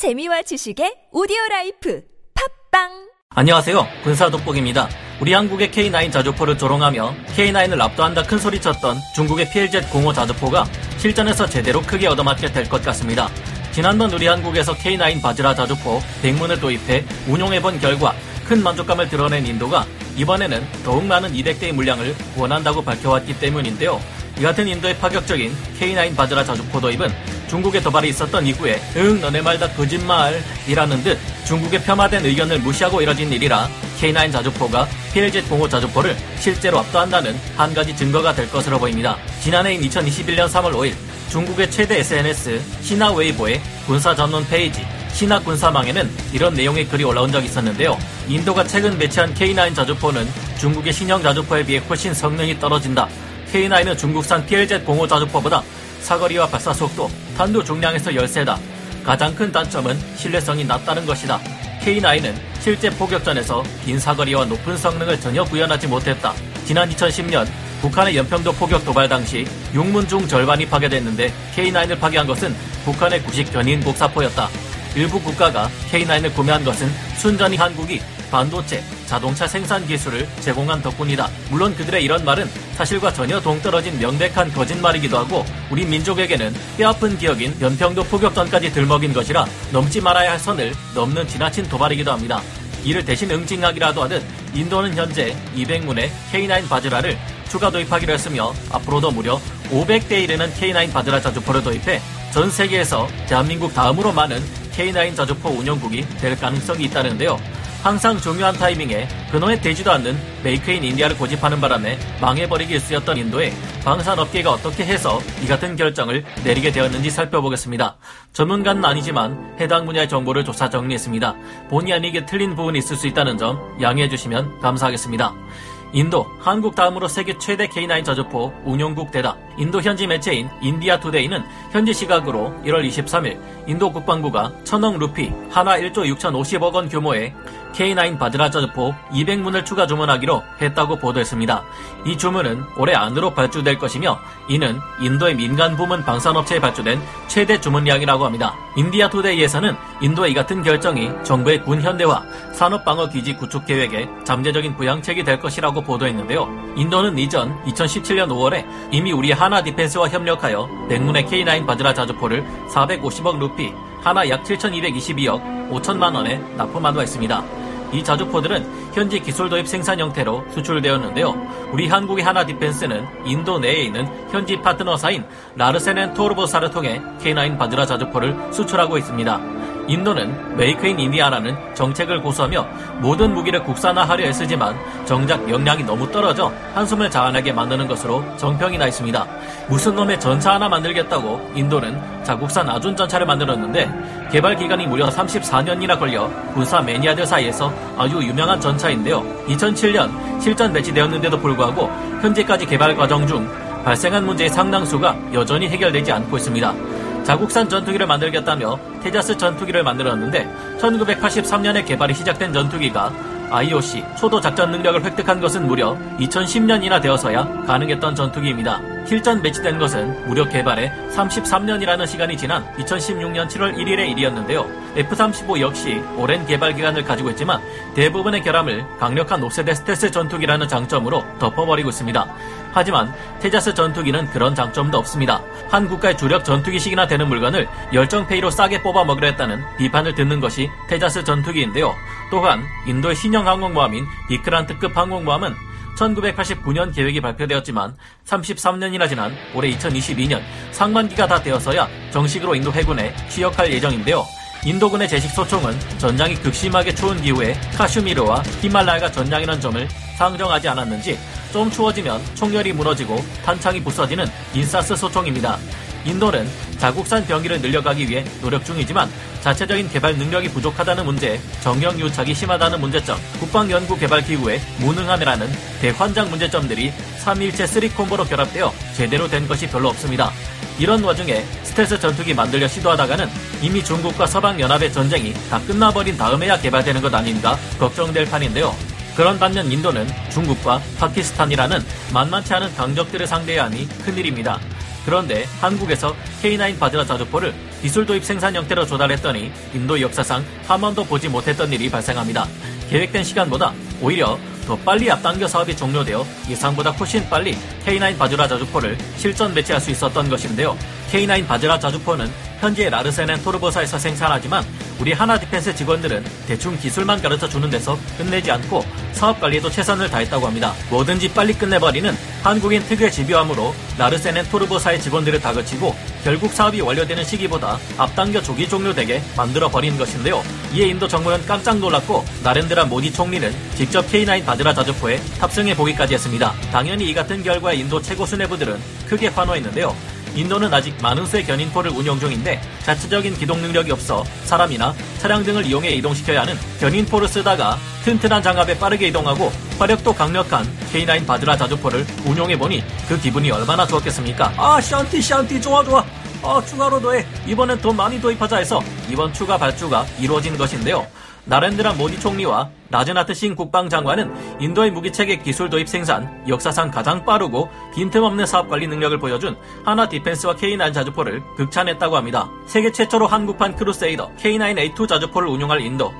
재미와 지식의 오디오 라이프 팟빵 안녕하세요. 군사독복입니다. 우리 한국의 K9 자주포를 조롱하며 K9을 압도한다 큰 소리쳤던 중국의 PLZ-05 자주포가 실전에서 제대로 크게 얻어맞게 될 것 같습니다. 지난번 우리 한국에서 K9 바즈라 자주포 100문을 도입해 운용해본 결과 큰 만족감을 드러낸 인도가 이번에는 더욱 많은 200대의 물량을 원한다고 밝혀왔기 때문인데요. 이 같은 인도의 파격적인 K9 바즈라 자주포 도입은 중국의 도발이 있었던 이후에 응 너네 말 다 거짓말이라는 듯 중국의 폄하된 의견을 무시하고 이뤄진 일이라 K9 자주포가 PLZ-05 자주포를 실제로 압도한다는 한 가지 증거가 될 것으로 보입니다. 지난해인 2021년 3월 5일 중국의 최대 SNS 신화 웨이보의 군사 전문 페이지 신화 군사망에는 이런 내용의 글이 올라온 적이 있었는데요. 인도가 최근 배치한 K9 자주포는 중국의 신형 자주포에 비해 훨씬 성능이 떨어진다. K9은 중국산 PLZ-05 자주포보다 사거리와 발사 속도, 탄두 중량에서 열세다. 가장 큰 단점은 신뢰성이 낮다는 것이다. K9은 실제 포격전에서 긴 사거리와 높은 성능을 전혀 구현하지 못했다. 지난 2010년 북한의 연평도 포격 도발 당시 육문 중 절반이 파괴됐는데 K9을 파괴한 것은 북한의 구식 견인 곡사포였다. 일부 국가가 K9을 구매한 것은 순전히 한국이 반도체, 자동차 생산 기술을 제공한 덕분이다. 물론 그들의 이런 말은 사실과 전혀 동떨어진 명백한 거짓말이기도 하고 우리 민족에게는 뼈아픈 기억인 연평도 포격전까지 들먹인 것이라 넘지 말아야 할 선을 넘는 지나친 도발이기도 합니다. 이를 대신 응징하기라도 하듯 인도는 현재 200문의 K9 바즈라를 추가 도입하기로 했으며 앞으로도 무려 500대 이르는 K9 바즈라 자주포를 도입해 전 세계에서 대한민국 다음으로 많은 K9 자주포 운영국이 될 가능성이 있다는데요. 항상 중요한 타이밍에 그놈의 되지도 않는 Make in India를 고집하는 바람에 망해버리기 일쑤였던 인도에 방산업계가 어떻게 해서 이 같은 결정을 내리게 되었는지 살펴보겠습니다. 전문가는 아니지만 해당 분야의 정보를 조사 정리했습니다. 본의 아니게 틀린 부분이 있을 수 있다는 점 양해해 주시면 감사하겠습니다. 인도, 한국 다음으로 세계 최대 K9 자주포 운용국 되다. 인도 현지 매체인 인디아 투데이는 현지 시각으로 1월 23일 인도 국방부가 천억 루피, 하나 1조 6,050억 원 규모의 K9 바드라 저주포 200문을 추가 주문하기로 했다고 보도했습니다. 이 주문은 올해 안으로 발주될 것이며 이는 인도의 민간 부문 방산업체에 발주된 최대 주문량이라고 합니다. 인디아 투데이에서는 인도의 이 같은 결정이 정부의 군 현대화, 산업 방어 기지 구축 계획의 잠재적인 부양책이 될 것이라고 보도했는데요. 인도는 이전 2017년 5월에 이미 우리 한화 디펜스와 협력하여 100문의 K9 바즈라 자주포를 450억 루피, 한화 약 7,222억 5천만 원에 납품한 바 있습니다. 이 자주포들은 현재 기술 도입 생산 형태로 수출되었는데요. 우리 한국의 한화 디펜스는 인도 내에 있는 현지 파트너사인 라르센 토르보사를 통해 K9 바즈라 자주포를 수출하고 있습니다. 인도는 Make in India라는 정책을 고수하며 모든 무기를 국산화하려 애쓰지만 정작 역량이 너무 떨어져 한숨을 자아내게 만드는 것으로 정평이 나 있습니다. 무슨 놈의 전차 하나 만들겠다고 인도는 자국산 아준 전차를 만들었는데 개발 기간이 무려 34년이나 걸려 군사 매니아들 사이에서 아주 유명한 전차인데요. 2007년 실전 배치되었는데도 불구하고 현재까지 개발 과정 중 발생한 문제의 상당수가 여전히 해결되지 않고 있습니다. 자국산 전투기를 만들겠다며 테자스 전투기를 만들었는데 1983년에 개발이 시작된 전투기가 IOC 초도 작전 능력을 획득한 것은 무려 2010년이나 되어서야 가능했던 전투기입니다. 실전 배치된 것은 무려 개발에 33년이라는 시간이 지난 2016년 7월 1일의 일이었는데요. F-35 역시 오랜 개발 기간을 가지고 있지만 대부분의 결함을 강력한 5세대 스텔스 전투기라는 장점으로 덮어버리고 있습니다. 하지만 테자스 전투기는 그런 장점도 없습니다. 한 국가의 주력 전투기식이나 되는 물건을 열정페이로 싸게 뽑아 먹으려 했다는 비판을 듣는 것이 테자스 전투기인데요. 또한 인도의 신형 항공모함인 비크란트급 항공모함은 1989년 계획이 발표되었지만 33년이나 지난 올해 2022년 상반기가 다 되어서야 정식으로 인도 해군에 취역할 예정인데요. 인도군의 제식 소총은 전장이 극심하게 추운 기후에 카슈미르와 히말라야가 전장이라는 점을 상정하지 않았는지 좀 추워지면 총열이 무너지고 탄창이 부서지는 인사스 소총입니다. 인도는 자국산 병기를 늘려가기 위해 노력 중이지만 자체적인 개발 능력이 부족하다는 문제, 정형 유착이 심하다는 문제점, 국방연구개발기구의 무능함이라는 대환장 문제점들이 3일체 3콤보로 결합되어 제대로 된 것이 별로 없습니다. 이런 와중에 스텔스 전투기 만들려 시도하다가는 이미 중국과 서방연합의 전쟁이 다 끝나버린 다음에야 개발되는 것 아닌가 걱정될 판인데요. 그런 반면 인도는 중국과 파키스탄이라는 만만치 않은 강적들을 상대해야 하니 큰일입니다. 그런데 한국에서 K9 바즈라 자주포를 기술 도입 생산 형태로 조달했더니 인도 역사상 한 번도 보지 못했던 일이 발생합니다. 계획된 시간보다 오히려 더 빨리 앞당겨 사업이 종료되어 예상보다 훨씬 빨리 K9 바즈라 자주포를 실전 배치할 수 있었던 것인데요. K9 바즈라 자주포는 현재 라르센 앤 토르보사에서 생산하지만 우리 한화 디펜스 직원들은 대충 기술만 가르쳐 주는 데서 끝내지 않고 사업 관리에도 최선을 다했다고 합니다. 뭐든지 빨리 끝내버리는 한국인 특유의 집요함으로 라르센앤 토르보사의 직원들을 다그치고 결국 사업이 완료되는 시기보다 앞당겨 조기 종료되게 만들어 버린 것인데요. 이에 인도 정부는 깜짝 놀랐고 나렌드라 모디 총리는 직접 K9 바드라 자주포에 탑승해 보기까지 했습니다. 당연히 이 같은 결과에 인도 최고 수뇌부들은 크게 환호했는데요. 인도는 아직 많은 수의 견인포를 운영 중인데 자체적인 기동 능력이 없어 사람이나 차량 등을 이용해 이동시켜야 하는 견인포를 쓰다가 튼튼한 장갑에 빠르게 이동하고 화력도 강력한 K9 바즈라 자주포를 운용해보니 그 기분이 얼마나 좋았겠습니까? 아 Shanti Shanti 좋아 좋아 아 추가로 더해 이번엔 더 많이 도입하자 해서 이번 추가 발주가 이루어진 것인데요. 나렌드라 모디 총리와 라즈나트 싱 국방장관은 인도의 무기체계 기술 도입 생산 역사상 가장 빠르고 빈틈없는 사업 관리 능력을 보여준 한화 디펜스와 K9 자주포를 극찬했다고 합니다. 세계 최초로 한국판 크루세이더 K9A2 자주포를 운용할 인도.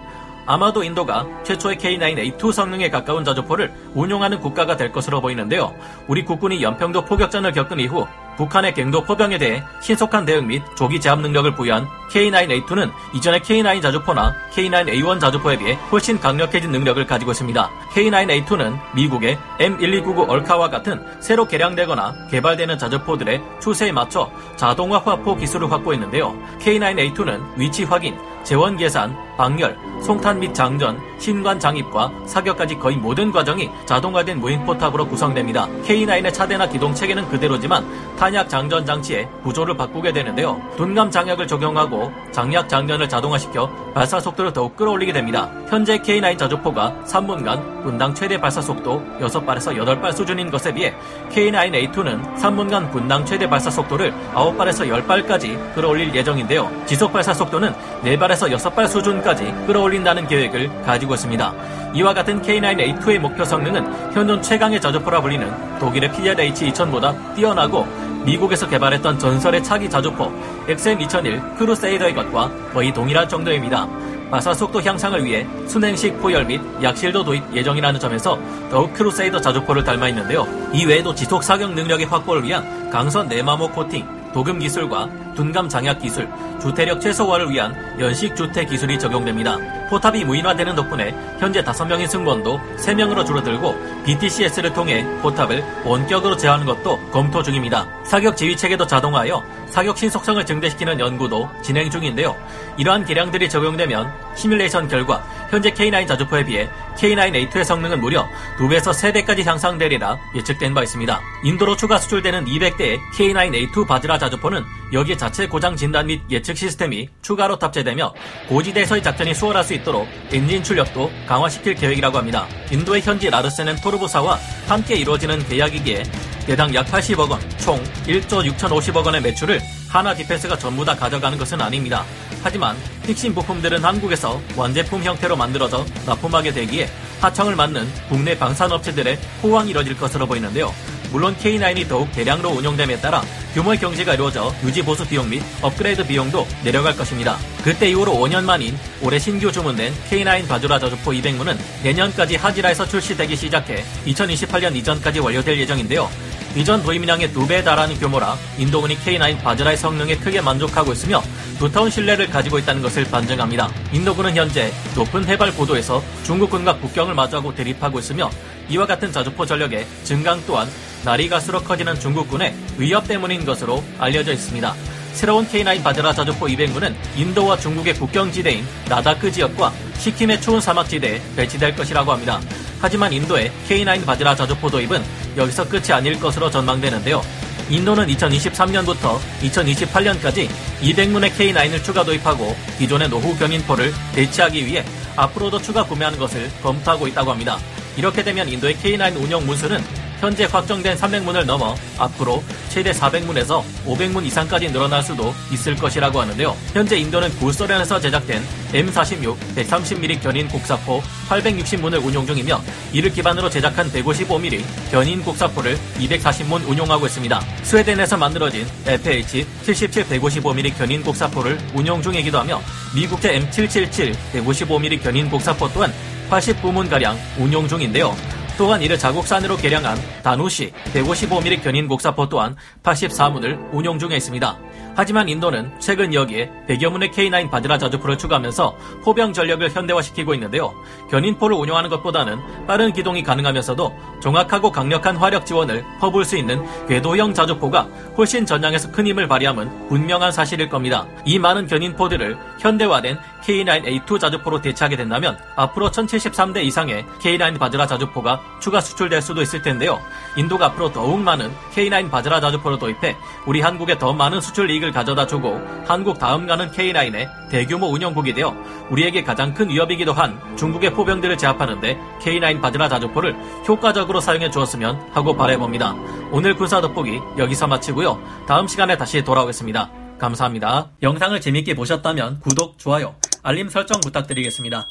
아마도 인도가 최초의 K9A2 성능에 가까운 자주포를 운용하는 국가가 될 것으로 보이는데요. 우리 국군이 연평도 포격전을 겪은 이후 북한의 갱도 포병에 대해 신속한 대응 및 조기 제압 능력을 부여한 K9A2는 이전의 K9 자주포나 K9A1 자주포에 비해 훨씬 강력해진 능력을 가지고 있습니다. K9A2는 미국의 M1299 얼카와 같은 새로 개량되거나 개발되는 자주포들의 추세에 맞춰 자동화 화포 기술을 확보했는데요. K9A2는 위치 확인, 재원 계산, 방열, 송탄 및 장전, 신관 장입과 사격까지 거의 모든 과정이 자동화된 무인 포탑으로 구성됩니다. K9의 차대나 기동 체계는 그대로지만 탄약 장전 장치에 구조를 바꾸게 되는데요. 둔감 장약을 적용하고 장약 장전을 자동화시켜 발사 속도를 더욱 끌어올리게 됩니다. 현재 K9 자주포가 3분간 분당 최대 발사 속도 6발에서 8발 수준인 것에 비해 K9A2는 3분간 분당 최대 발사 속도를 9발에서 10발까지 끌어올릴 예정인데요. 지속 발사 속도는 4발에서 6발 수준까지 끌어올린다는 계획을 가지고 있습니다. 이와 같은 K9A2의 목표 성능은 현존 최강의 자주포라 불리는 독일의 PzH-2000보다 뛰어나고 미국에서 개발했던 전설의 차기 자주포 XM2001 크루세이더의 것과 거의 동일할 정도입니다. 발사 속도 향상을 위해 수냉식 포열 및 약실도 도입 예정이라는 점에서 더욱 크루세이더 자주포를 닮아 있는데요. 이외에도 지속 사격 능력의 확보를 위한 강선 내마모 코팅, 도금 기술과 둔감 장약 기술, 주태력 최소화를 위한 연식 주태 기술이 적용됩니다. 포탑이 무인화되는 덕분에 현재 5명인 승무원도 3명으로 줄어들고 BTCS를 통해 포탑을 원격으로 제어하는 것도 검토 중입니다. 사격 지휘 체계도 자동화하여 사격 신속성을 증대시키는 연구도 진행 중인데요. 이러한 개량들이 적용되면 시뮬레이션 결과 현재 K9 자주포에 비해 K9A2의 성능은 무려 2배에서 3배까지 향상되리라 예측된 바 있습니다. 인도로 추가 수출되는 200대의 K9A2 바즈라 자주포는 여기에 자체 고장 진단 및 예측 시스템이 추가로 탑재되며 고지대에서의 작전이 수월할 수 있도록 엔진 출력도 강화시킬 계획이라고 합니다. 인도의 현지 Larsen & Toubro사와 함께 이루어지는 계약이기에 대당 약 80억 원, 총 1조 6,050억 원의 매출을 한화 디펜스가 전부 다 가져가는 것은 아닙니다. 하지만 핵심 부품들은 한국에서 완제품 형태로 만들어져 납품하게 되기에 하청을 맡는 국내 방산업체들의 호황이 이뤄질 것으로 보이는데요. 물론 K9이 더욱 대량으로 운영됨에 따라 규모의 경제가 이루어져 유지 보수 비용 및 업그레이드 비용도 내려갈 것입니다. 그때 이후로 5년 만인 올해 신규 주문된 K9 바주라 저주포 200문은 내년까지 하지라에서 출시되기 시작해 2028년 이전까지 완료될 예정인데요. 이전 도입량의 두 배에 달하는 규모라 인도군이 K9 바즈라의 성능에 크게 만족하고 있으며 두터운 신뢰를 가지고 있다는 것을 반증합니다. 인도군은 현재 높은 해발 고도에서 중국군과 국경을 마주하고 대립하고 있으며 이와 같은 자주포 전력의 증강 또한 날이 갈수록 커지는 중국군의 위협 때문인 것으로 알려져 있습니다. 새로운 K9 바드라 자주포 200문은 인도와 중국의 국경지대인 나다크 지역과 시킴의 추운 사막지대에 배치될 것이라고 합니다. 하지만 인도의 K9 바드라 자주포 도입은 여기서 끝이 아닐 것으로 전망되는데요. 인도는 2023년부터 2028년까지 200문의 K9을 추가 도입하고 기존의 노후 견인포를 대체하기 위해 앞으로도 추가 구매하는 것을 검토하고 있다고 합니다. 이렇게 되면 인도의 K9 운영 문수는 현재 확정된 300문을 넘어 앞으로 최대 400문에서 500문 이상까지 늘어날 수도 있을 것이라고 하는데요. 현재 인도는 구소련에서 제작된 M46 130mm 견인 곡사포 860문을 운용 중이며 이를 기반으로 제작한 155mm 견인 곡사포를 240문 운용하고 있습니다. 스웨덴에서 만들어진 FH 77 155mm 견인 곡사포를 운용 중이기도 하며 미국제 M777 155mm 견인 곡사포 또한 89문가량 운용 중인데요. 또한 이를 자국산으로 개량한 다누시 155mm 견인 곡사포 또한 84문을 운용 중에 있습니다. 하지만 인도는 최근 여기에 100여 문의 K9 바드라 자주포를 추가하면서 포병 전력을 현대화시키고 있는데요. 견인포를 운용하는 것보다는 빠른 기동이 가능하면서도 정확하고 강력한 화력 지원을 퍼부을 수 있는 궤도형 자주포가 훨씬 전장에서 큰 힘을 발휘함은 분명한 사실일 겁니다. 이 많은 견인포들을 현대화된 K9A2 자주포로 대체하게 된다면 앞으로 1073대 이상의 K9 바드라 자주포가 추가 수출될 수도 있을 텐데요. 인도가 앞으로 더욱 많은 K9 바드라 자주포를 도입해 우리 한국에 더 많은 수출 이익을 가져다 주고 한국 다음 가는 K9의 대규모 운영국이 되어 우리에게 가장 큰 위협이기도 한 중국의 포병들을 제압하는데 K9 바드라 자주포를 효과적으로 사용해 주었으면 하고 바라봅니다. 오늘 군사 돋보기 여기서 마치고요. 다음 시간에 다시 돌아오겠습니다. 감사합니다. 영상을 재밌게 보셨다면 구독, 좋아요, 알림 설정 부탁드리겠습니다.